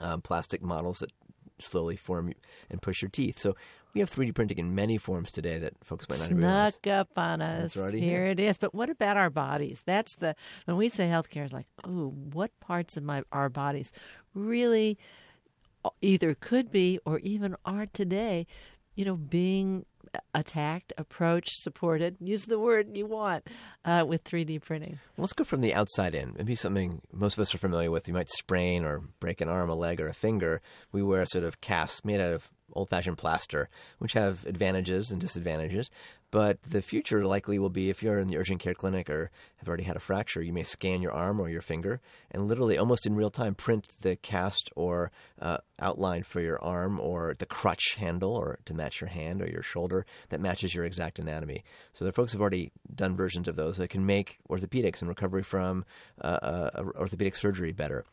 um, plastic models that slowly form and push your teeth. So we have 3D printing in many forms today that folks might not Snuck realize. up on us. here, here it is. But what about our bodies? That's the when we say healthcare, is like, oh, what parts of my our bodies really either could be or even are today, you know, being attacked, approached, supported. Use the word you want uh, with 3D printing. Let's go from the outside in. Maybe something most of us are familiar with. You might sprain or break an arm, a leg, or a finger. We wear a sort of casts made out of old fashioned plaster, which have advantages and disadvantages. But the future likely will be if you're in the urgent care clinic or have already had a fracture, you may scan your arm or your finger and literally almost in real time print the cast or uh, outline for your arm or the crutch handle or to match your hand or your shoulder that matches your exact anatomy. So the folks have already done versions of those that can make orthopedics and recovery from uh, uh, orthopedic surgery better.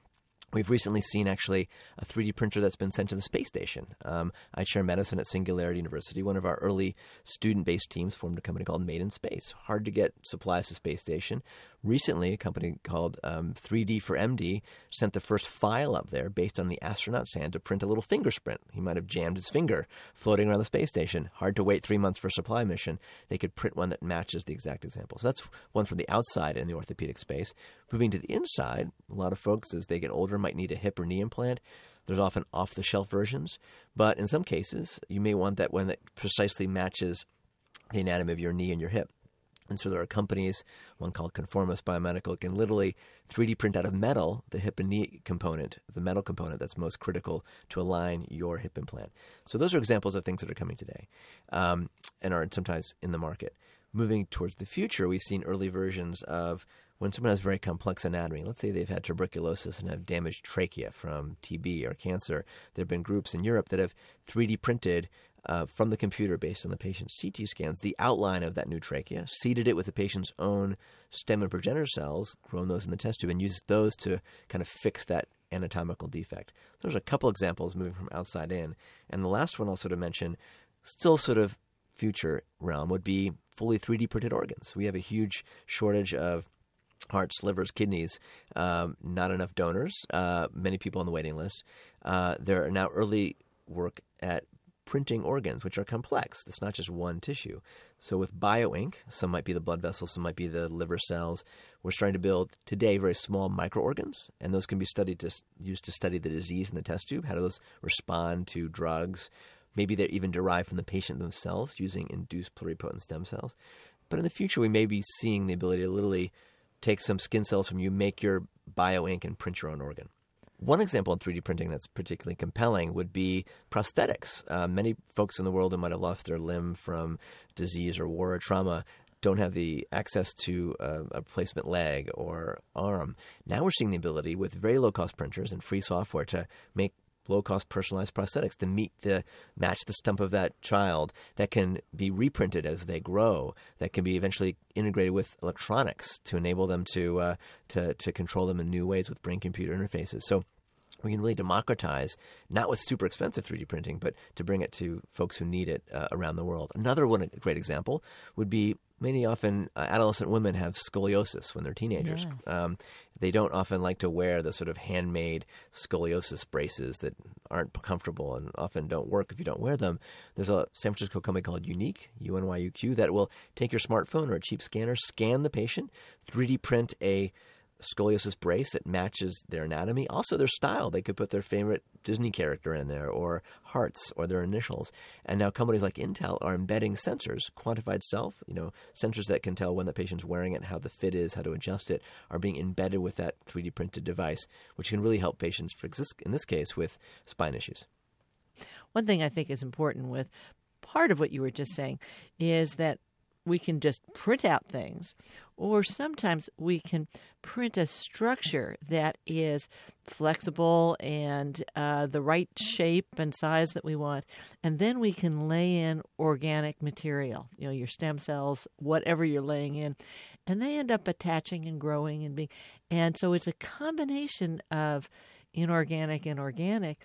We've recently seen actually a 3D printer that's been sent to the space station. Um, I chair medicine at Singularity University. One of our early student based teams formed a company called Made in Space. Hard to get supplies to space station. Recently, a company called um, 3D4MD sent the first file up there based on the astronaut's hand to print a little finger sprint. He might have jammed his finger floating around the space station. Hard to wait three months for a supply mission. They could print one that matches the exact example. So that's one from the outside in the orthopedic space. Moving to the inside, a lot of folks, as they get older, might need a hip or knee implant. There's often off the shelf versions, but in some cases, you may want that one that precisely matches the anatomy of your knee and your hip. And so there are companies, one called Conformis Biomedical, can literally 3D print out of metal the hip and knee component, the metal component that's most critical to align your hip implant. So those are examples of things that are coming today. Um, and are sometimes in the market. Moving towards the future, we've seen early versions of when someone has very complex anatomy, let's say they've had tuberculosis and have damaged trachea from TB or cancer, there have been groups in Europe that have 3D printed uh, from the computer based on the patient's CT scans the outline of that new trachea, seeded it with the patient's own stem and progenitor cells, grown those in the test tube, and used those to kind of fix that anatomical defect. So there's a couple examples moving from outside in. And the last one I'll sort of mention, still sort of future realm, would be fully 3D printed organs. We have a huge shortage of hearts, livers, kidneys, um, not enough donors, uh, many people on the waiting list. Uh, there are now early work at printing organs, which are complex. It's not just one tissue. So with bioink, some might be the blood vessels, some might be the liver cells. We're starting to build today very small microorgans, and those can be studied to used to study the disease in the test tube. How do those respond to drugs? Maybe they're even derived from the patient themselves using induced pluripotent stem cells. But in the future, we may be seeing the ability to literally take some skin cells from you, make your bioink, and print your own organ. One example in 3D printing that's particularly compelling would be prosthetics. Uh, many folks in the world who might have lost their limb from disease or war or trauma don't have the access to a, a replacement leg or arm. Now we're seeing the ability with very low cost printers and free software to make low cost personalized prosthetics to meet the match the stump of that child that can be reprinted as they grow that can be eventually integrated with electronics to enable them to uh, to to control them in new ways with brain computer interfaces. So we can really democratize, not with super expensive 3D printing, but to bring it to folks who need it uh, around the world. Another one, a great example, would be many often uh, adolescent women have scoliosis when they're teenagers. Yes. Um, they don't often like to wear the sort of handmade scoliosis braces that aren't comfortable and often don't work if you don't wear them. There's a San Francisco company called Unique, U-N-Y-U-Q, that will take your smartphone or a cheap scanner, scan the patient, 3D print a scoliosis brace that matches their anatomy, also their style. They could put their favorite Disney character in there, or hearts, or their initials. And now companies like Intel are embedding sensors, quantified self, you know, sensors that can tell when the patient's wearing it, how the fit is, how to adjust it, are being embedded with that 3D printed device, which can really help patients, for in this case, with spine issues. One thing I think is important with part of what you were just saying is that we can just print out things, or sometimes we can print a structure that is flexible and uh, the right shape and size that we want, and then we can lay in organic material, you know, your stem cells, whatever you're laying in, and they end up attaching and growing and being, and so it's a combination of inorganic and organic.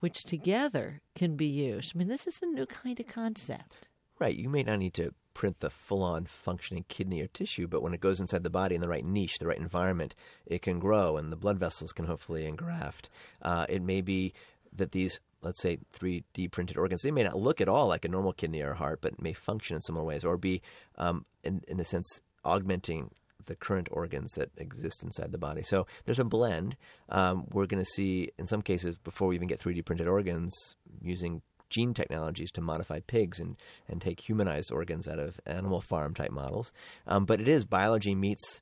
Which together can be used. I mean, this is a new kind of concept. Right. You may not need to print the full on functioning kidney or tissue, but when it goes inside the body in the right niche, the right environment, it can grow and the blood vessels can hopefully engraft. Uh, it may be that these let's say 3D printed organs, they may not look at all like a normal kidney or heart, but may function in similar ways or be, um, in, in a sense, augmenting the current organs that exist inside the body. So there's a blend. Um, we're going to see, in some cases, before we even get 3D printed organs, using gene technologies to modify pigs and, and take humanized organs out of animal farm type models. Um, but it is biology meets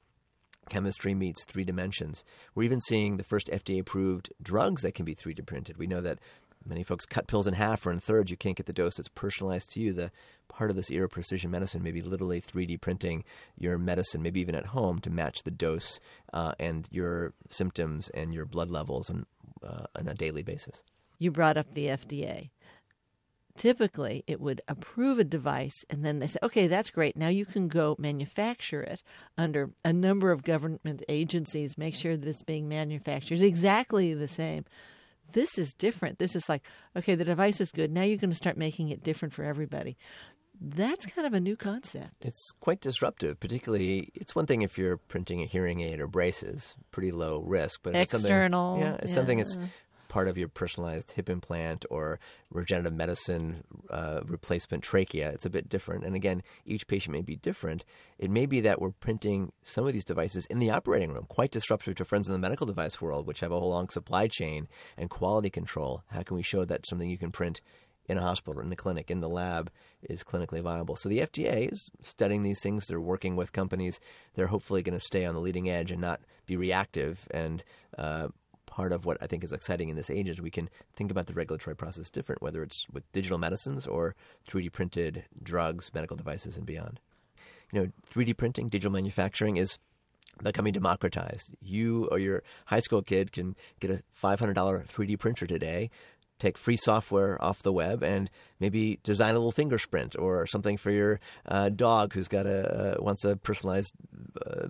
chemistry meets three dimensions. We're even seeing the first FDA approved drugs that can be 3D printed. We know that many folks cut pills in half or in thirds. You can't get the dose that's personalized to you. The part of this era of precision medicine may be literally 3D printing your medicine, maybe even at home, to match the dose uh, and your symptoms and your blood levels on, uh, on a daily basis. You brought up the FDA typically it would approve a device and then they say, okay, that's great. Now you can go manufacture it under a number of government agencies, make sure that it's being manufactured exactly the same. This is different. This is like, okay, the device is good. Now you're going to start making it different for everybody. That's kind of a new concept. It's quite disruptive, particularly. It's one thing if you're printing a hearing aid or braces, pretty low risk, but external. It's yeah, it's yeah. something that's part of your personalized hip implant or regenerative medicine uh, replacement trachea. It's a bit different. And again, each patient may be different. It may be that we're printing some of these devices in the operating room, quite disruptive to friends in the medical device world, which have a whole long supply chain and quality control. How can we show that something you can print in a hospital, in a clinic, in the lab is clinically viable. So the FDA is studying these things. They're working with companies. They're hopefully going to stay on the leading edge and not be reactive and uh, part of what I think is exciting in this age is we can think about the regulatory process different, whether it's with digital medicines or 3D printed drugs, medical devices, and beyond. You know, 3D printing, digital manufacturing is becoming democratized. You or your high school kid can get a $500 3D printer today, take free software off the web, and maybe design a little finger sprint or something for your uh, dog who's got a uh, wants a personalized uh,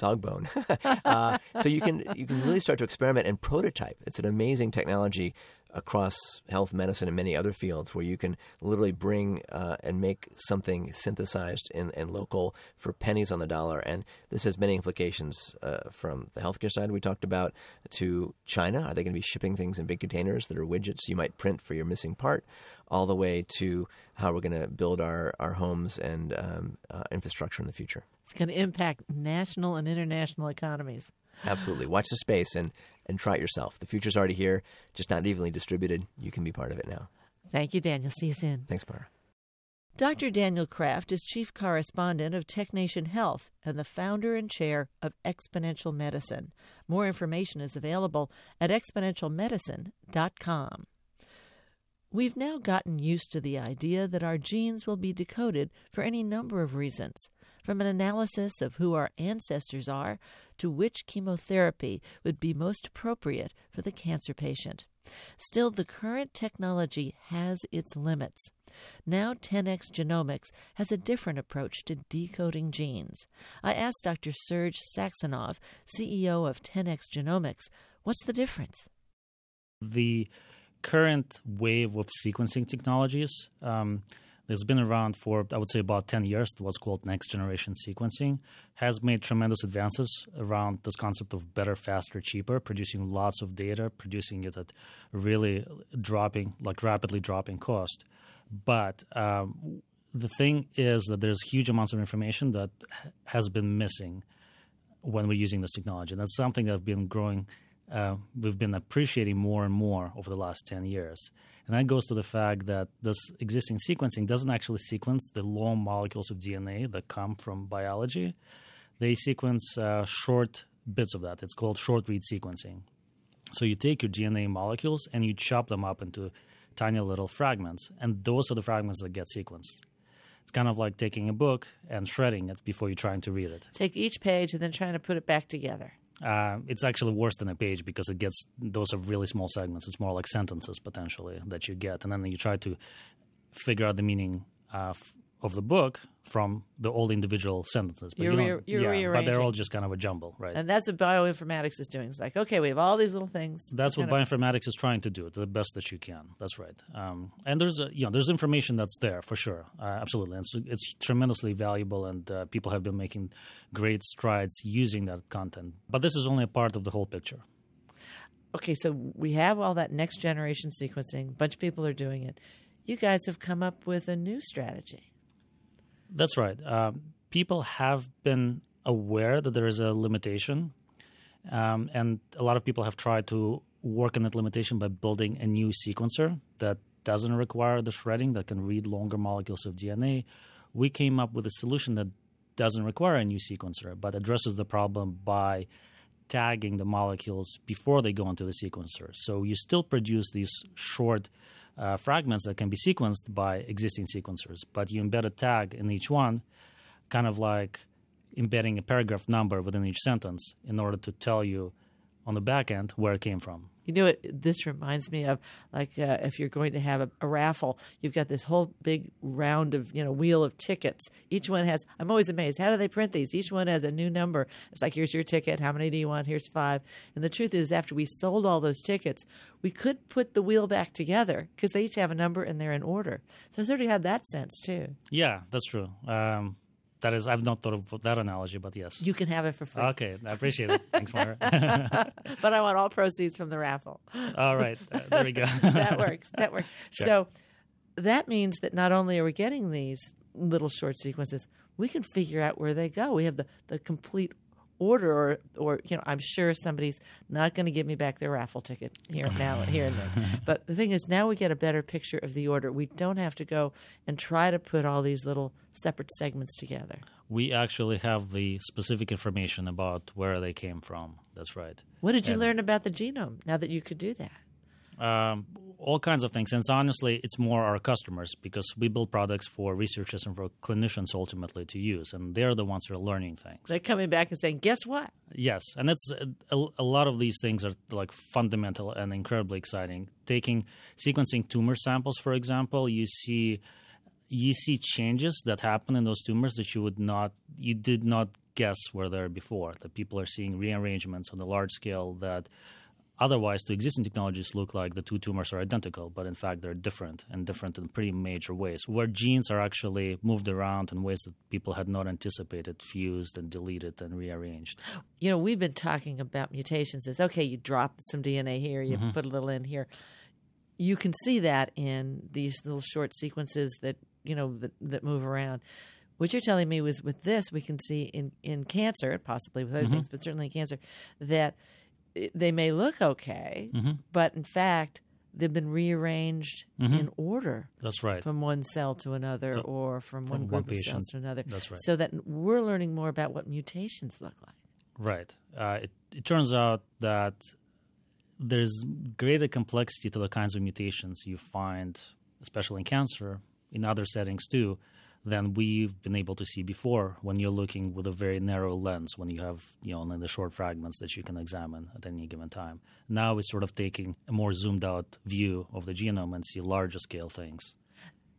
dog bone. [laughs] uh, so you can you can really start to experiment and prototype. It's an amazing technology across health, medicine, and many other fields where you can literally bring uh, and make something synthesized and, and, local for pennies on the dollar. And this has many implications uh, from the healthcare side we talked about to China. Are they going to be shipping things in big containers that are widgets you might print for your missing part? All the way to how we're going to build our, our homes and um, uh, infrastructure in the future. It's going to impact national and international economies. Absolutely. Watch the space and, and try it yourself. The future's already here, just not evenly distributed. You can be part of it now. Thank you, Daniel. See you soon. Thanks, Moira. Dr. Daniel Kraft is chief correspondent of TechNation Health and the founder and chair of Exponential Medicine. More information is available at exponentialmedicine.com. We've now gotten used to the idea that our genes will be decoded for any number of reasons, from an analysis of who our ancestors are to which chemotherapy would be most appropriate for the cancer patient. Still, the current technology has its limits. Now, 10x Genomics has a different approach to decoding genes. I asked Dr. Serge Saxonov, CEO of 10x Genomics, what's the difference? The current wave of sequencing technologies um, that's been around for, I would say, about 10 years, what's called next generation sequencing, has made tremendous advances around this concept of better, faster, cheaper, producing lots of data, producing it at really dropping, like rapidly dropping cost. But um, the thing is that there's huge amounts of information that has been missing when we're using this technology. And that's something that I've been growing uh, we've been appreciating more and more over the last 10 years. And that goes to the fact that this existing sequencing doesn't actually sequence the long molecules of DNA that come from biology. They sequence uh, short bits of that. It's called short read sequencing. So you take your DNA molecules and you chop them up into tiny little fragments, and those are the fragments that get sequenced. It's kind of like taking a book and shredding it before you're trying to read it. Take each page and then trying to put it back together. Uh, it's actually worse than a page because it gets those are really small segments. It's more like sentences potentially that you get, and then you try to figure out the meaning uh, of the book from the old individual sentences. But you're, you you're yeah, but they're all just kind of a jumble, right? And that's what bioinformatics is doing. It's like, okay, we have all these little things. That's what bioinformatics is trying to do, the best that you can. That's right. Um, and there's, a, you know, there's information that's there for sure, uh, absolutely. And so it's tremendously valuable, and uh, people have been making great strides using that content. But this is only a part of the whole picture. Okay, so we have all that next generation sequencing. A bunch of people are doing it. You guys have come up with a new strategy. That's right. Uh, people have been aware that there is a limitation, um, and a lot of people have tried to work on that limitation by building a new sequencer that doesn't require the shredding, that can read longer molecules of DNA. We came up with a solution that doesn't require a new sequencer, but addresses the problem by tagging the molecules before they go into the sequencer. So you still produce these short uh, fragments that can be sequenced by existing sequencers, but you embed a tag in each one, kind of like embedding a paragraph number within each sentence in order to tell you on the back end where it came from. You know what this reminds me of? Like uh, if you're going to have a, a, raffle, you've got this whole big round of you know wheel of tickets. Each one has. I'm always amazed. How do they print these? Each one has a new number. It's like here's your ticket. How many do you want? Here's five. And the truth is, after we sold all those tickets, we could put the wheel back together because they each have a number and they're in order. So I sort of had that sense too. Yeah, that's true. Um, that is, I've not thought of that analogy, but yes. You can have it for free. Okay, I appreciate it. Thanks, Moira. [laughs] but I want all proceeds from the raffle. All right, uh, there we go. [laughs] that works. That works. [laughs] Sure. So that means that not only are we getting these little short sequences, we can figure out where they go. We have the, the complete order or or you know I'm sure somebody's not going to give me back their raffle ticket here [laughs] now here and then. but the thing is now we get a better picture of the order. We don't have to go and try to put all these little separate segments together. We actually have the specific information about where they came from. That's right. What did you And- learn about the genome now that you could do that? Um, all kinds of things. And so honestly, it's more our customers because we build products for researchers and for clinicians ultimately to use, and they're the ones who are learning things. They're coming back and saying, "Guess what? yes, and it's a, a lot of these things are like fundamental and incredibly exciting. Taking sequencing tumor samples, for example, you see you see changes that happen in those tumors that you would not you did not guess were there before. That people are seeing rearrangements on the large scale that otherwise to existing technologies look like the two tumors are identical, but in fact they're different and different in pretty major ways, where genes are actually moved around in ways that people had not anticipated, fused and deleted and rearranged. You know, we've been talking about mutations as okay, you drop some DNA here, you Mm-hmm. put a little in here. You can see that in these little short sequences that you know that, that move around. What you're telling me was with this, we can see in, in cancer, possibly with other Mm-hmm. things, but certainly in cancer, that they may look okay, Mm-hmm. but in fact, they've been rearranged in order That's right. from one cell to another or from, one one group of cells to another. That's right. So that we're learning more about what mutations look like. Right. Uh, it, it turns out that there's greater complexity to the kinds of mutations you find, especially in cancer, in other settings too, than we've been able to see before when you're looking with a very narrow lens, when you have, you know, only the short fragments that you can examine at any given time. Now it's sort of taking a more zoomed out view of the genome and see larger scale things.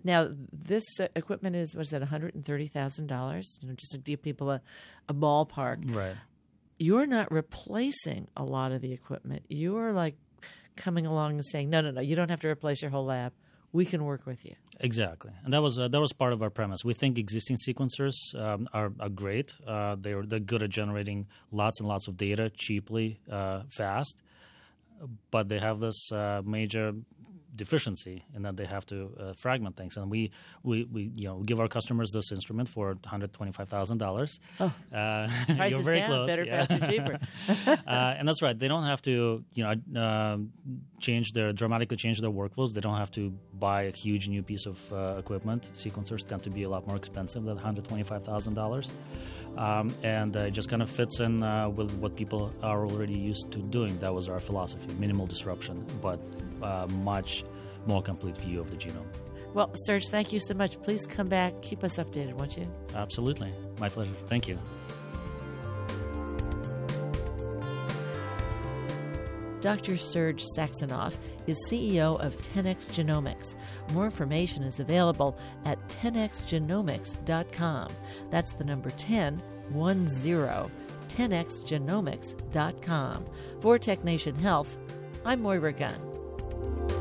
Now, this uh, equipment is what is that? One hundred and thirty thousand dollars. You know, just to give people a, a ballpark. Right. You're not replacing a lot of the equipment. You're like coming along and saying, no, no, no. You don't have to replace your whole lab. We can work with you. Exactly, and that was uh, that was part of our premise. We think existing sequencers um, are, are great. Uh, they're they're good at generating lots and lots of data cheaply, uh, fast, but they have this uh, major deficiency in that they have to uh, fragment things. And we, we, we you know give our customers this instrument for one hundred twenty five thousand dollars. Oh. Uh, Price [laughs] you're is very down. close. Better, yeah. faster, cheaper. [laughs] uh, and that's right. They don't have to, you know, um change their dramatically change their workflows. They don't have to buy a huge new piece of uh, equipment. Sequencers tend to be a lot more expensive than one hundred twenty-five thousand dollars, um, and uh, it just kind of fits in uh, with what people are already used to doing. That was our philosophy: minimal disruption, but uh, much more complete view of the genome. well, Serge, thank you so much. Please come back. Keep us updated, won't you? Absolutely, my pleasure. Thank you. Dr. Serge Saxonov is CEO of 10x Genomics. More information is available at 10xgenomics.com. That's the number 10, 10, 10xgenomics.com. For Tech Nation Health, I'm Moira Gunn.